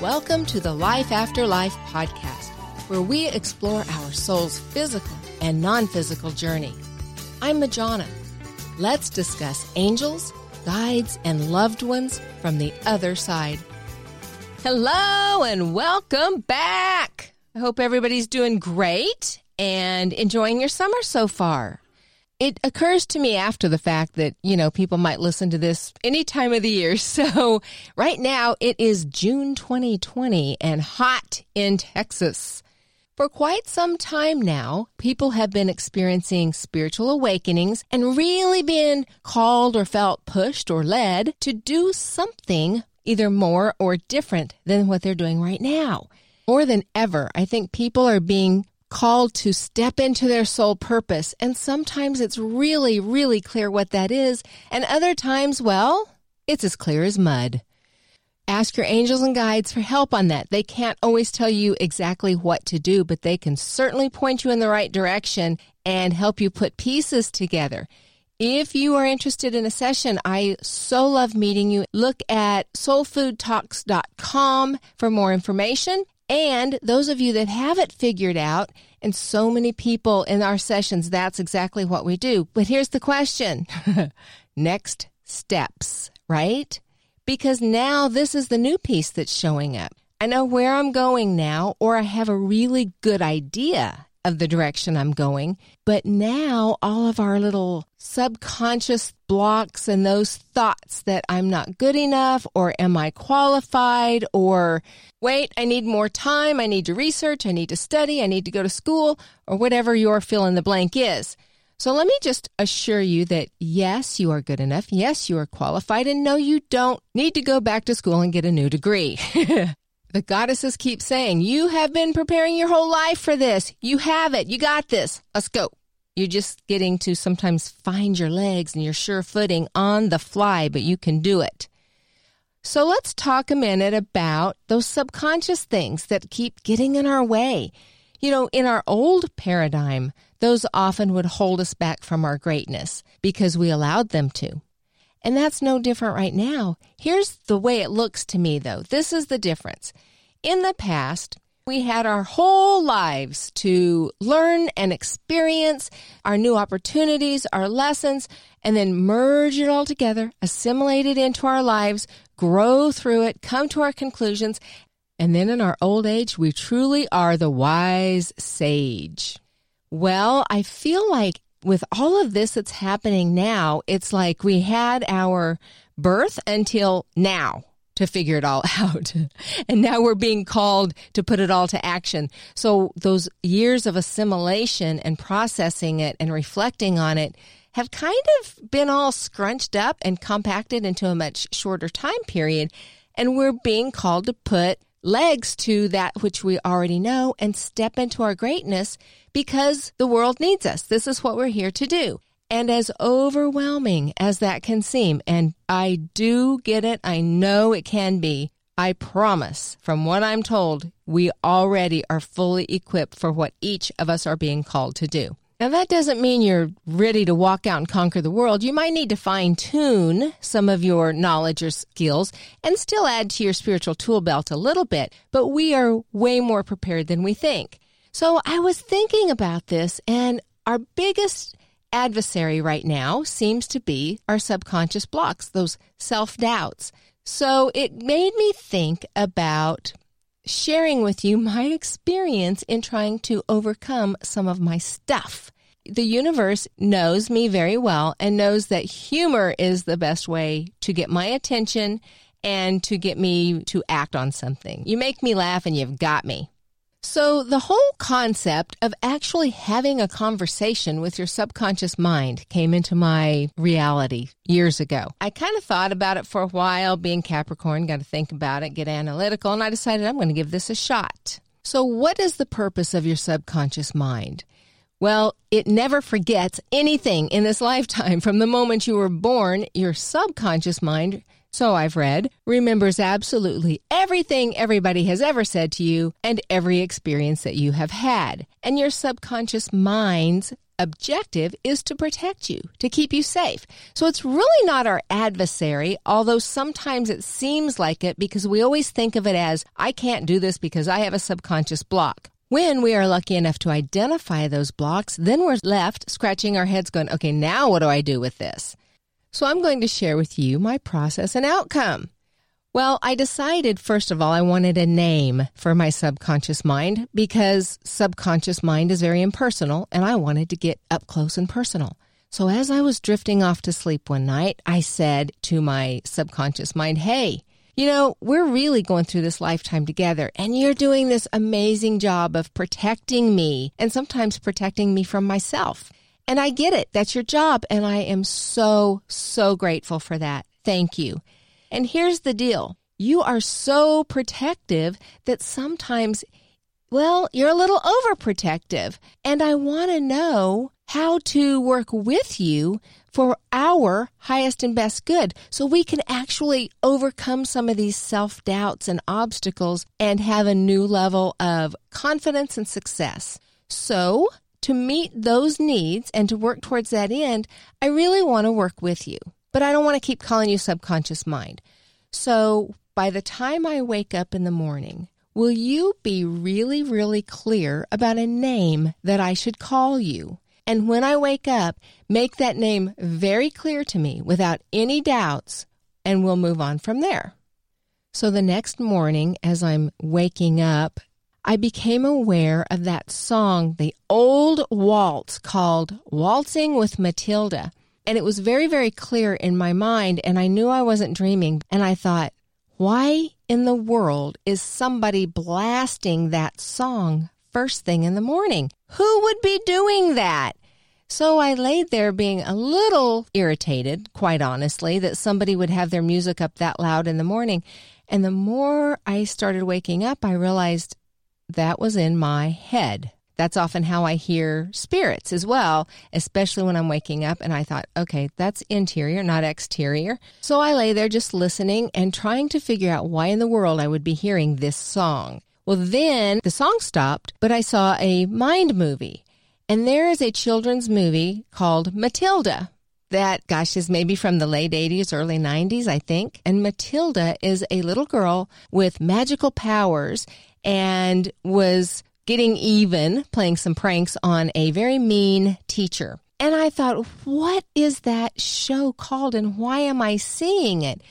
Welcome to the Life After Life podcast, where we explore our soul's physical and non physical journey. I'm Majana. Let's discuss angels, guides, and loved ones from the other side. Hello and welcome back. I hope everybody's doing great and enjoying your summer so far it occurs to me after the fact that, you know, people might listen to this any time of the year. So right now it is June 2020 and hot in Texas. For quite some time now, people have been experiencing spiritual awakenings and really been called or felt pushed or led to do something either more or different than what they're doing right now. More than ever, I think people are being called to step into their soul purpose. And sometimes it's really, really clear what that is. And other times, well, it's as clear as mud. Ask your angels and guides for help on that. They can't always tell you exactly what to do, but they can certainly point you in the right direction and help you put pieces together. If you are interested in a session, I so love meeting you. Look at soulfoodtalks.com for more information. And those of you that have it figured out, and so many people in our sessions, that's exactly what we do. But here's the question next steps, right? Because now this is the new piece that's showing up. I know where I'm going now, or I have a really good idea of the direction I'm going. But now all of our little subconscious blocks and those thoughts that I'm not good enough or am I qualified or wait, I need more time. I need to research. I need to study. I need to go to school or whatever your fill in the blank is. So let me just assure you that yes, you are good enough. Yes, you are qualified. And no, you don't need to go back to school and get a new degree. The goddesses keep saying, You have been preparing your whole life for this. You have it. You got this. Let's go. You're just getting to sometimes find your legs and your sure footing on the fly, but you can do it. So let's talk a minute about those subconscious things that keep getting in our way. You know, in our old paradigm, those often would hold us back from our greatness because we allowed them to. And that's no different right now. Here's the way it looks to me, though. This is the difference. In the past, we had our whole lives to learn and experience our new opportunities, our lessons, and then merge it all together, assimilate it into our lives, grow through it, come to our conclusions. And then in our old age, we truly are the wise sage. Well, I feel like with all of this that's happening now, it's like we had our birth until now to figure it all out. and now we're being called to put it all to action. So those years of assimilation and processing it and reflecting on it have kind of been all scrunched up and compacted into a much shorter time period. And we're being called to put legs to that which we already know and step into our greatness because the world needs us. This is what we're here to do. And as overwhelming as that can seem, and I do get it, I know it can be, I promise, from what I'm told, we already are fully equipped for what each of us are being called to do. Now, that doesn't mean you're ready to walk out and conquer the world. You might need to fine tune some of your knowledge or skills and still add to your spiritual tool belt a little bit, but we are way more prepared than we think. So I was thinking about this, and our biggest adversary right now seems to be our subconscious blocks, those self doubts. So it made me think about sharing with you my experience in trying to overcome some of my stuff. The universe knows me very well and knows that humor is the best way to get my attention and to get me to act on something. You make me laugh and you've got me. So, the whole concept of actually having a conversation with your subconscious mind came into my reality years ago. I kind of thought about it for a while, being Capricorn, got to think about it, get analytical, and I decided I'm going to give this a shot. So, what is the purpose of your subconscious mind? Well, it never forgets anything in this lifetime. From the moment you were born, your subconscious mind so I've read, remembers absolutely everything everybody has ever said to you and every experience that you have had. And your subconscious mind's objective is to protect you, to keep you safe. So it's really not our adversary, although sometimes it seems like it because we always think of it as, I can't do this because I have a subconscious block. When we are lucky enough to identify those blocks, then we're left scratching our heads going, okay, now what do I do with this? So I'm going to share with you my process and outcome. Well, I decided, first of all, I wanted a name for my subconscious mind because subconscious mind is very impersonal and I wanted to get up close and personal. So as I was drifting off to sleep one night, I said to my subconscious mind, Hey, you know, we're really going through this lifetime together and you're doing this amazing job of protecting me and sometimes protecting me from myself. And I get it. That's your job. And I am so, so grateful for that. Thank you. And here's the deal you are so protective that sometimes, well, you're a little overprotective. And I want to know how to work with you for our highest and best good so we can actually overcome some of these self doubts and obstacles and have a new level of confidence and success. So, to meet those needs and to work towards that end, I really want to work with you but I don't want to keep calling you subconscious mind. So by the time I wake up in the morning, will you be really, really clear about a name that I should call you? And when I wake up, make that name very clear to me without any doubts, and we'll move on from there. So the next morning, as I'm waking up, I became aware of that song, the old waltz called Waltzing with Matilda. And it was very, very clear in my mind, and I knew I wasn't dreaming. And I thought, why in the world is somebody blasting that song first thing in the morning? Who would be doing that? So I laid there being a little irritated, quite honestly, that somebody would have their music up that loud in the morning. And the more I started waking up, I realized that was in my head. That's often how I hear spirits as well, especially when I'm waking up. And I thought, okay, that's interior, not exterior. So I lay there just listening and trying to figure out why in the world I would be hearing this song. Well, then the song stopped, but I saw a mind movie. And there is a children's movie called Matilda that, gosh, is maybe from the late 80s, early 90s, I think. And Matilda is a little girl with magical powers and was getting even, playing some pranks on a very mean teacher. And I thought, what is that show called and why am I seeing it?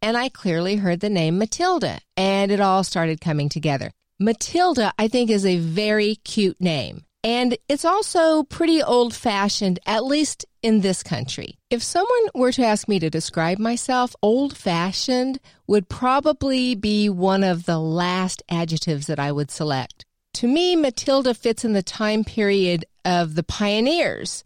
And I clearly heard the name Matilda and it all started coming together. Matilda, I think, is a very cute name. And it's also pretty old fashioned, at least in this country. If someone were to ask me to describe myself, old fashioned would probably be one of the last adjectives that I would select. To me, Matilda fits in the time period of the pioneers.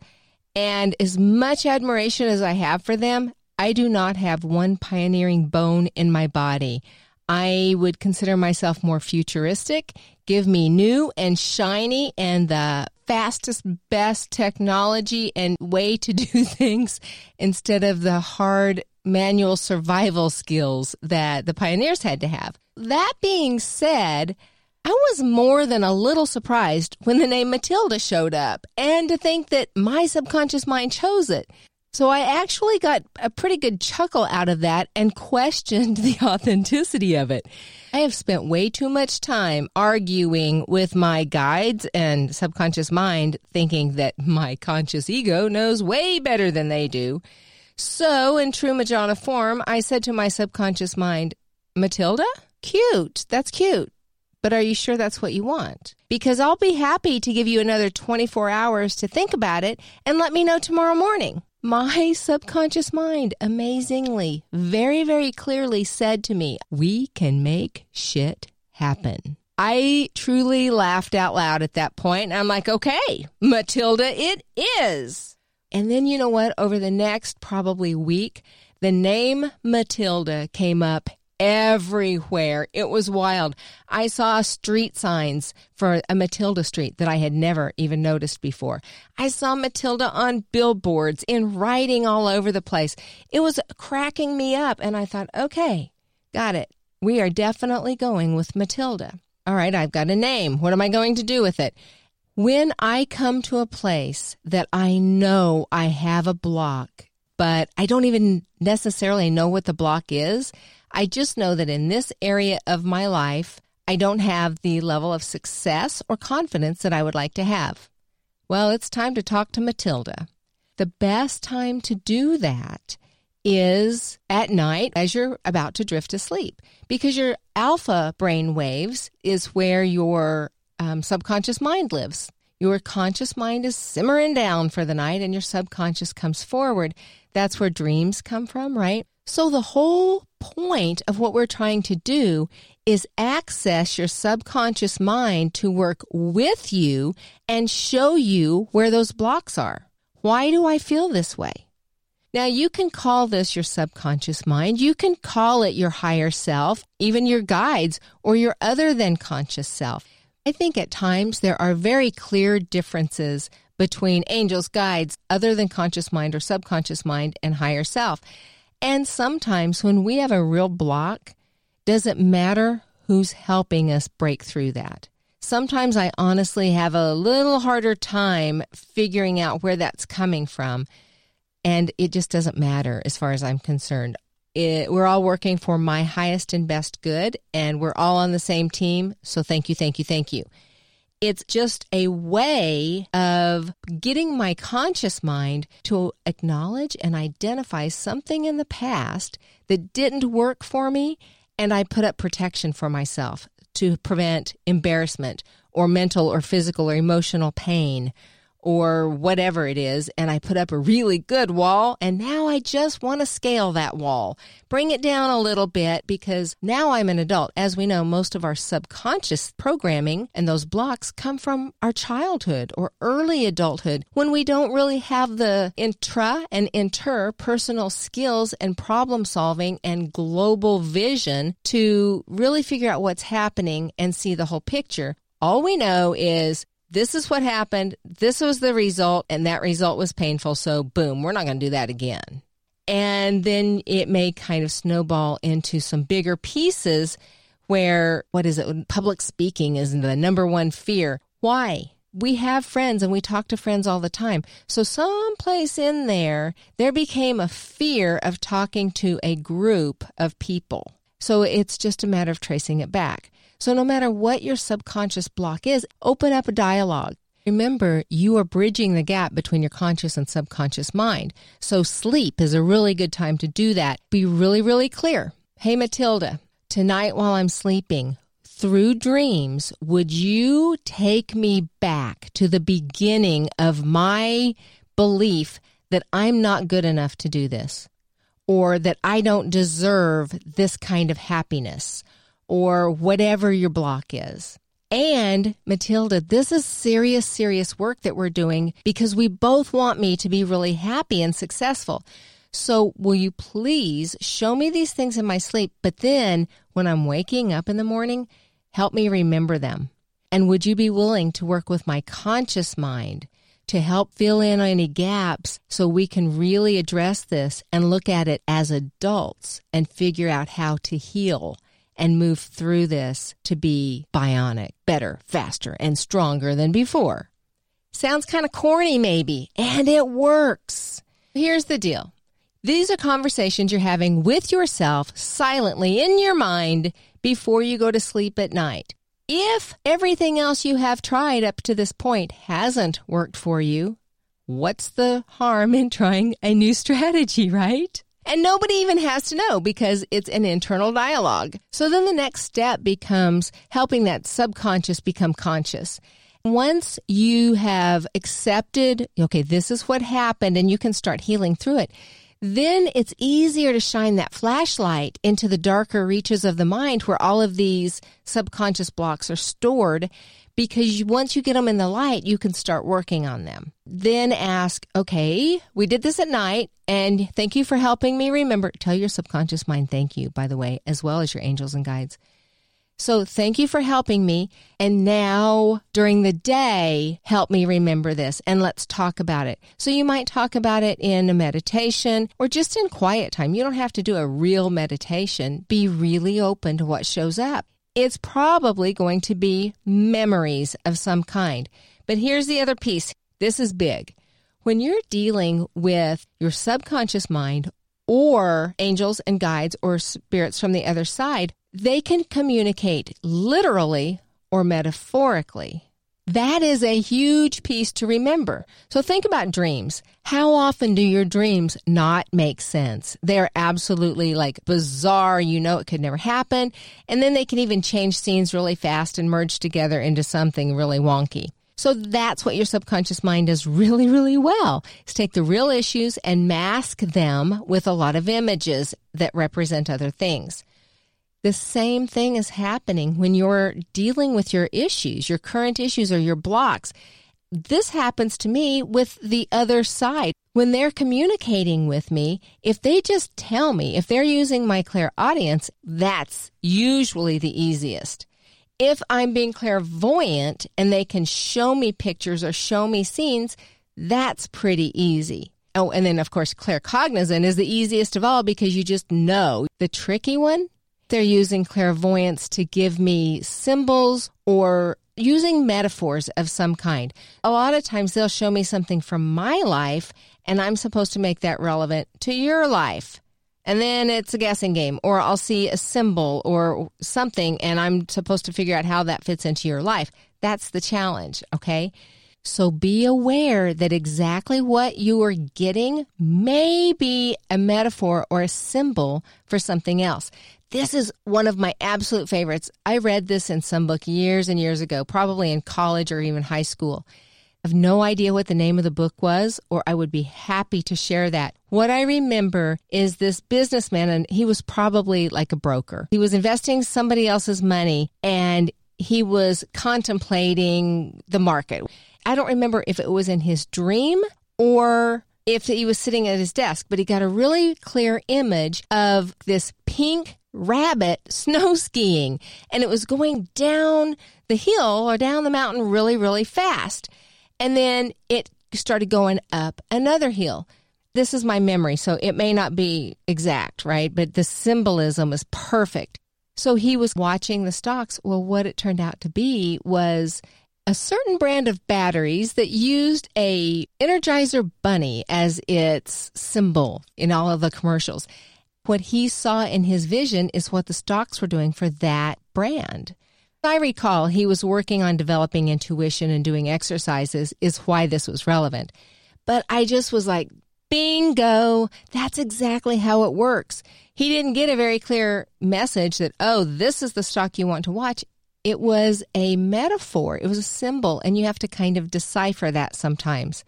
And as much admiration as I have for them, I do not have one pioneering bone in my body. I would consider myself more futuristic. Give me new and shiny and the fastest, best technology and way to do things instead of the hard manual survival skills that the pioneers had to have. That being said, I was more than a little surprised when the name Matilda showed up and to think that my subconscious mind chose it. So I actually got a pretty good chuckle out of that and questioned the authenticity of it. I have spent way too much time arguing with my guides and subconscious mind, thinking that my conscious ego knows way better than they do. So, in true Majana form, I said to my subconscious mind, Matilda? Cute. That's cute. But are you sure that's what you want? Because I'll be happy to give you another 24 hours to think about it and let me know tomorrow morning. My subconscious mind, amazingly, very, very clearly said to me, We can make shit happen. I truly laughed out loud at that point. I'm like, okay, Matilda, it is. And then you know what? Over the next probably week, the name Matilda came up everywhere. It was wild. I saw street signs for a Matilda Street that I had never even noticed before. I saw Matilda on billboards in writing all over the place. It was cracking me up, and I thought, okay, got it. We are definitely going with Matilda. All right, I've got a name. What am I going to do with it? When I come to a place that I know I have a block, but I don't even necessarily know what the block is, I just know that in this area of my life, I don't have the level of success or confidence that I would like to have. Well, it's time to talk to Matilda. The best time to do that is at night as you're about to drift to sleep because your alpha brain waves is where your um, subconscious mind lives. Your conscious mind is simmering down for the night and your subconscious comes forward. That's where dreams come from, right? So the whole point of what we're trying to do is access your subconscious mind to work with you and show you where those blocks are. Why do I feel this way? Now, you can call this your subconscious mind. You can call it your higher self, even your guides, or your other than conscious self. I think at times there are very clear differences between angels, guides, other than conscious mind or subconscious mind, and higher self. And sometimes when we have a real block, does it matter who's helping us break through that? Sometimes I honestly have a little harder time figuring out where that's coming from and it just doesn't matter as far as I'm concerned. It, we're all working for my highest and best good, and we're all on the same team. So thank you, thank you, thank you. It's just a way of getting my conscious mind to acknowledge and identify something in the past that didn't work for me, and I put up protection for myself to prevent embarrassment or mental or physical or emotional pain or whatever it is, and I put up a really good wall, and now I just want to scale that wall, bring it down a little bit because now I'm an adult. As we know, most of our subconscious programming and those blocks come from our childhood or early adulthood when we don't really have the intra and interpersonal skills and problem solving and global vision to really figure out what's happening and see the whole picture. All we know is this is what happened. This was the result, and that result was painful. So, boom, we're not going to do that again. And then it may kind of snowball into some bigger pieces where, what is it? Public speaking is the number one fear. Why? We have friends and we talk to friends all the time. So, someplace in there, there became a fear of talking to a group of people. So, it's just a matter of tracing it back. So, no matter what your subconscious block is, open up a dialogue. Remember, you are bridging the gap between your conscious and subconscious mind. So, sleep is a really good time to do that. Be really, really clear. Hey, Matilda, tonight while I'm sleeping, through dreams, would you take me back to the beginning of my belief that I'm not good enough to do this? Or that I don't deserve this kind of happiness? Or whatever your block is. And Matilda, this is serious, serious work that we're doing because we both want me to be really happy and successful. So, will you please show me these things in my sleep, but then when I'm waking up in the morning, help me remember them? And would you be willing to work with my conscious mind to help fill in any gaps so we can really address this and look at it as adults and figure out how to heal and move through this to be bionic, better, faster, and stronger than before. Sounds kind of corny, maybe, and it works. Here's the deal these are conversations you're having with yourself silently in your mind before you go to sleep at night. If everything else you have tried up to this point hasn't worked for you, what's the harm in trying a new strategy, right? And nobody even has to know because it's an internal dialogue. So then the next step becomes helping that subconscious become conscious. Once you have accepted, okay, this is what happened, and you can start healing through it, then it's easier to shine that flashlight into the darker reaches of the mind where all of these subconscious blocks are stored because once you get them in the light, you can start working on them. Then ask, okay, we did this at night, and thank you for helping me remember. Tell your subconscious mind thank you, by the way, as well as your angels and guides. So thank you for helping me. And now during the day, help me remember this and let's talk about it. So you might talk about it in a meditation or just in quiet time. You don't have to do a real meditation. Be really open to what shows up it's probably going to be memories of some kind But here's the other piece this is big. When you're dealing with your subconscious mind or angels and guides or spirits from the other side, they can communicate literally or metaphorically. That is a huge piece to remember. So think about dreams. How often do your dreams not make sense? They're absolutely like bizarre. You know it could never happen. And then they can even change scenes really fast and merge together into something really wonky. So that's what your subconscious mind does really, really well is take the real issues and mask them with a lot of images that represent other things. The same thing is happening when you're dealing with your issues, your current issues or your blocks. This happens to me with the other side. When they're communicating with me, if they just tell me, if they're using my clairaudience, that's usually the easiest. If I'm being clairvoyant and they can show me pictures or show me scenes, that's pretty easy. Oh, and then of course, claircognizant is the easiest of all because you just know. The tricky one they're using clairvoyance to give me symbols or using metaphors of some kind. A lot of times they'll show me something from my life and I'm supposed to make that relevant to your life. And then it's a guessing game, or I'll see a symbol or something and I'm supposed to figure out how that fits into your life. That's the challenge, okay? So be aware that exactly what you are getting may be a metaphor or a symbol for something else. This is one of my absolute favorites. I read this in some book years and years ago, probably in college or even high school. I have no idea what the name of the book was, or I would be happy to share that. What I remember is this businessman, and he was probably like a broker. He was investing somebody else's money and he was contemplating the market. I don't remember if it was in his dream or if he was sitting at his desk, but he got a really clear image of this pink rabbit snow skiing and it was going down the hill or down the mountain really, really fast. And then it started going up another hill. This is my memory, so it may not be exact, right? But the symbolism is perfect. So he was watching the stocks. Well, what it turned out to be was a certain brand of batteries that used a Energizer bunny as its symbol in all of the commercials. What he saw in his vision is what the stocks were doing for that brand. I recall he was working on developing intuition and doing exercises, is why this was relevant. But I just was like, bingo, that's exactly how it works. He didn't get a very clear message that, oh, this is the stock you want to watch. It was a metaphor, it was a symbol, and you have to kind of decipher that sometimes.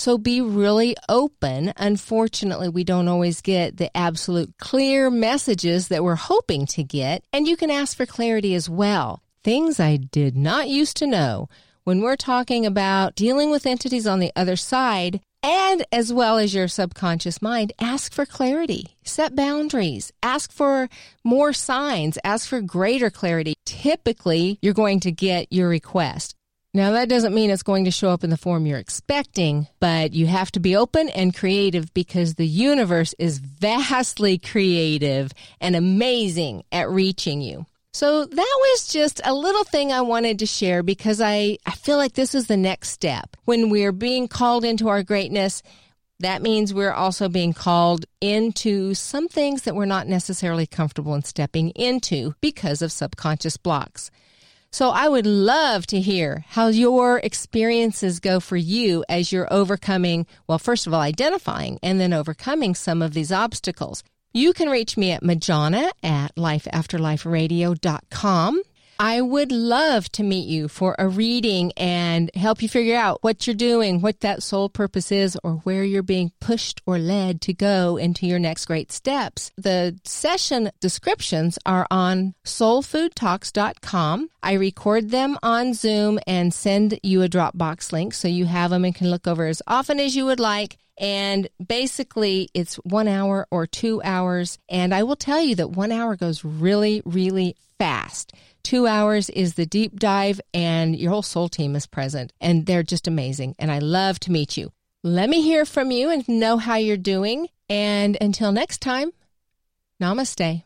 So be really open. Unfortunately, we don't always get the absolute clear messages that we're hoping to get. And you can ask for clarity as well. Things I did not used to know. When we're talking about dealing with entities on the other side, and as well as your subconscious mind, ask for clarity, set boundaries, ask for more signs, ask for greater clarity. Typically, you're going to get your request. Now, that doesn't mean it's going to show up in the form you're expecting, but you have to be open and creative because the universe is vastly creative and amazing at reaching you. So that was just a little thing I wanted to share because I, I feel like this is the next step. When we're being called into our greatness, that means we're also being called into some things that we're not necessarily comfortable in stepping into because of subconscious blocks. So I would love to hear how your experiences go for you as you're overcoming, well, first of all, identifying and then overcoming some of these obstacles. You can reach me at Majana at lifeafterliferadio.com. I would love to meet you for a reading and help you figure out what you're doing, what that soul purpose is, or where you're being pushed or led to go into your next great steps. The session descriptions are on soulfoodtalks.com. I record them on Zoom and send you a Dropbox link so you have them and can look over as often as you would like. And basically, it's one hour or two hours. And I will tell you that one hour goes really, really fast. Two hours is the deep dive, and your whole soul team is present, and they're just amazing. And I love to meet you. Let me hear from you and know how you're doing. And until next time, namaste.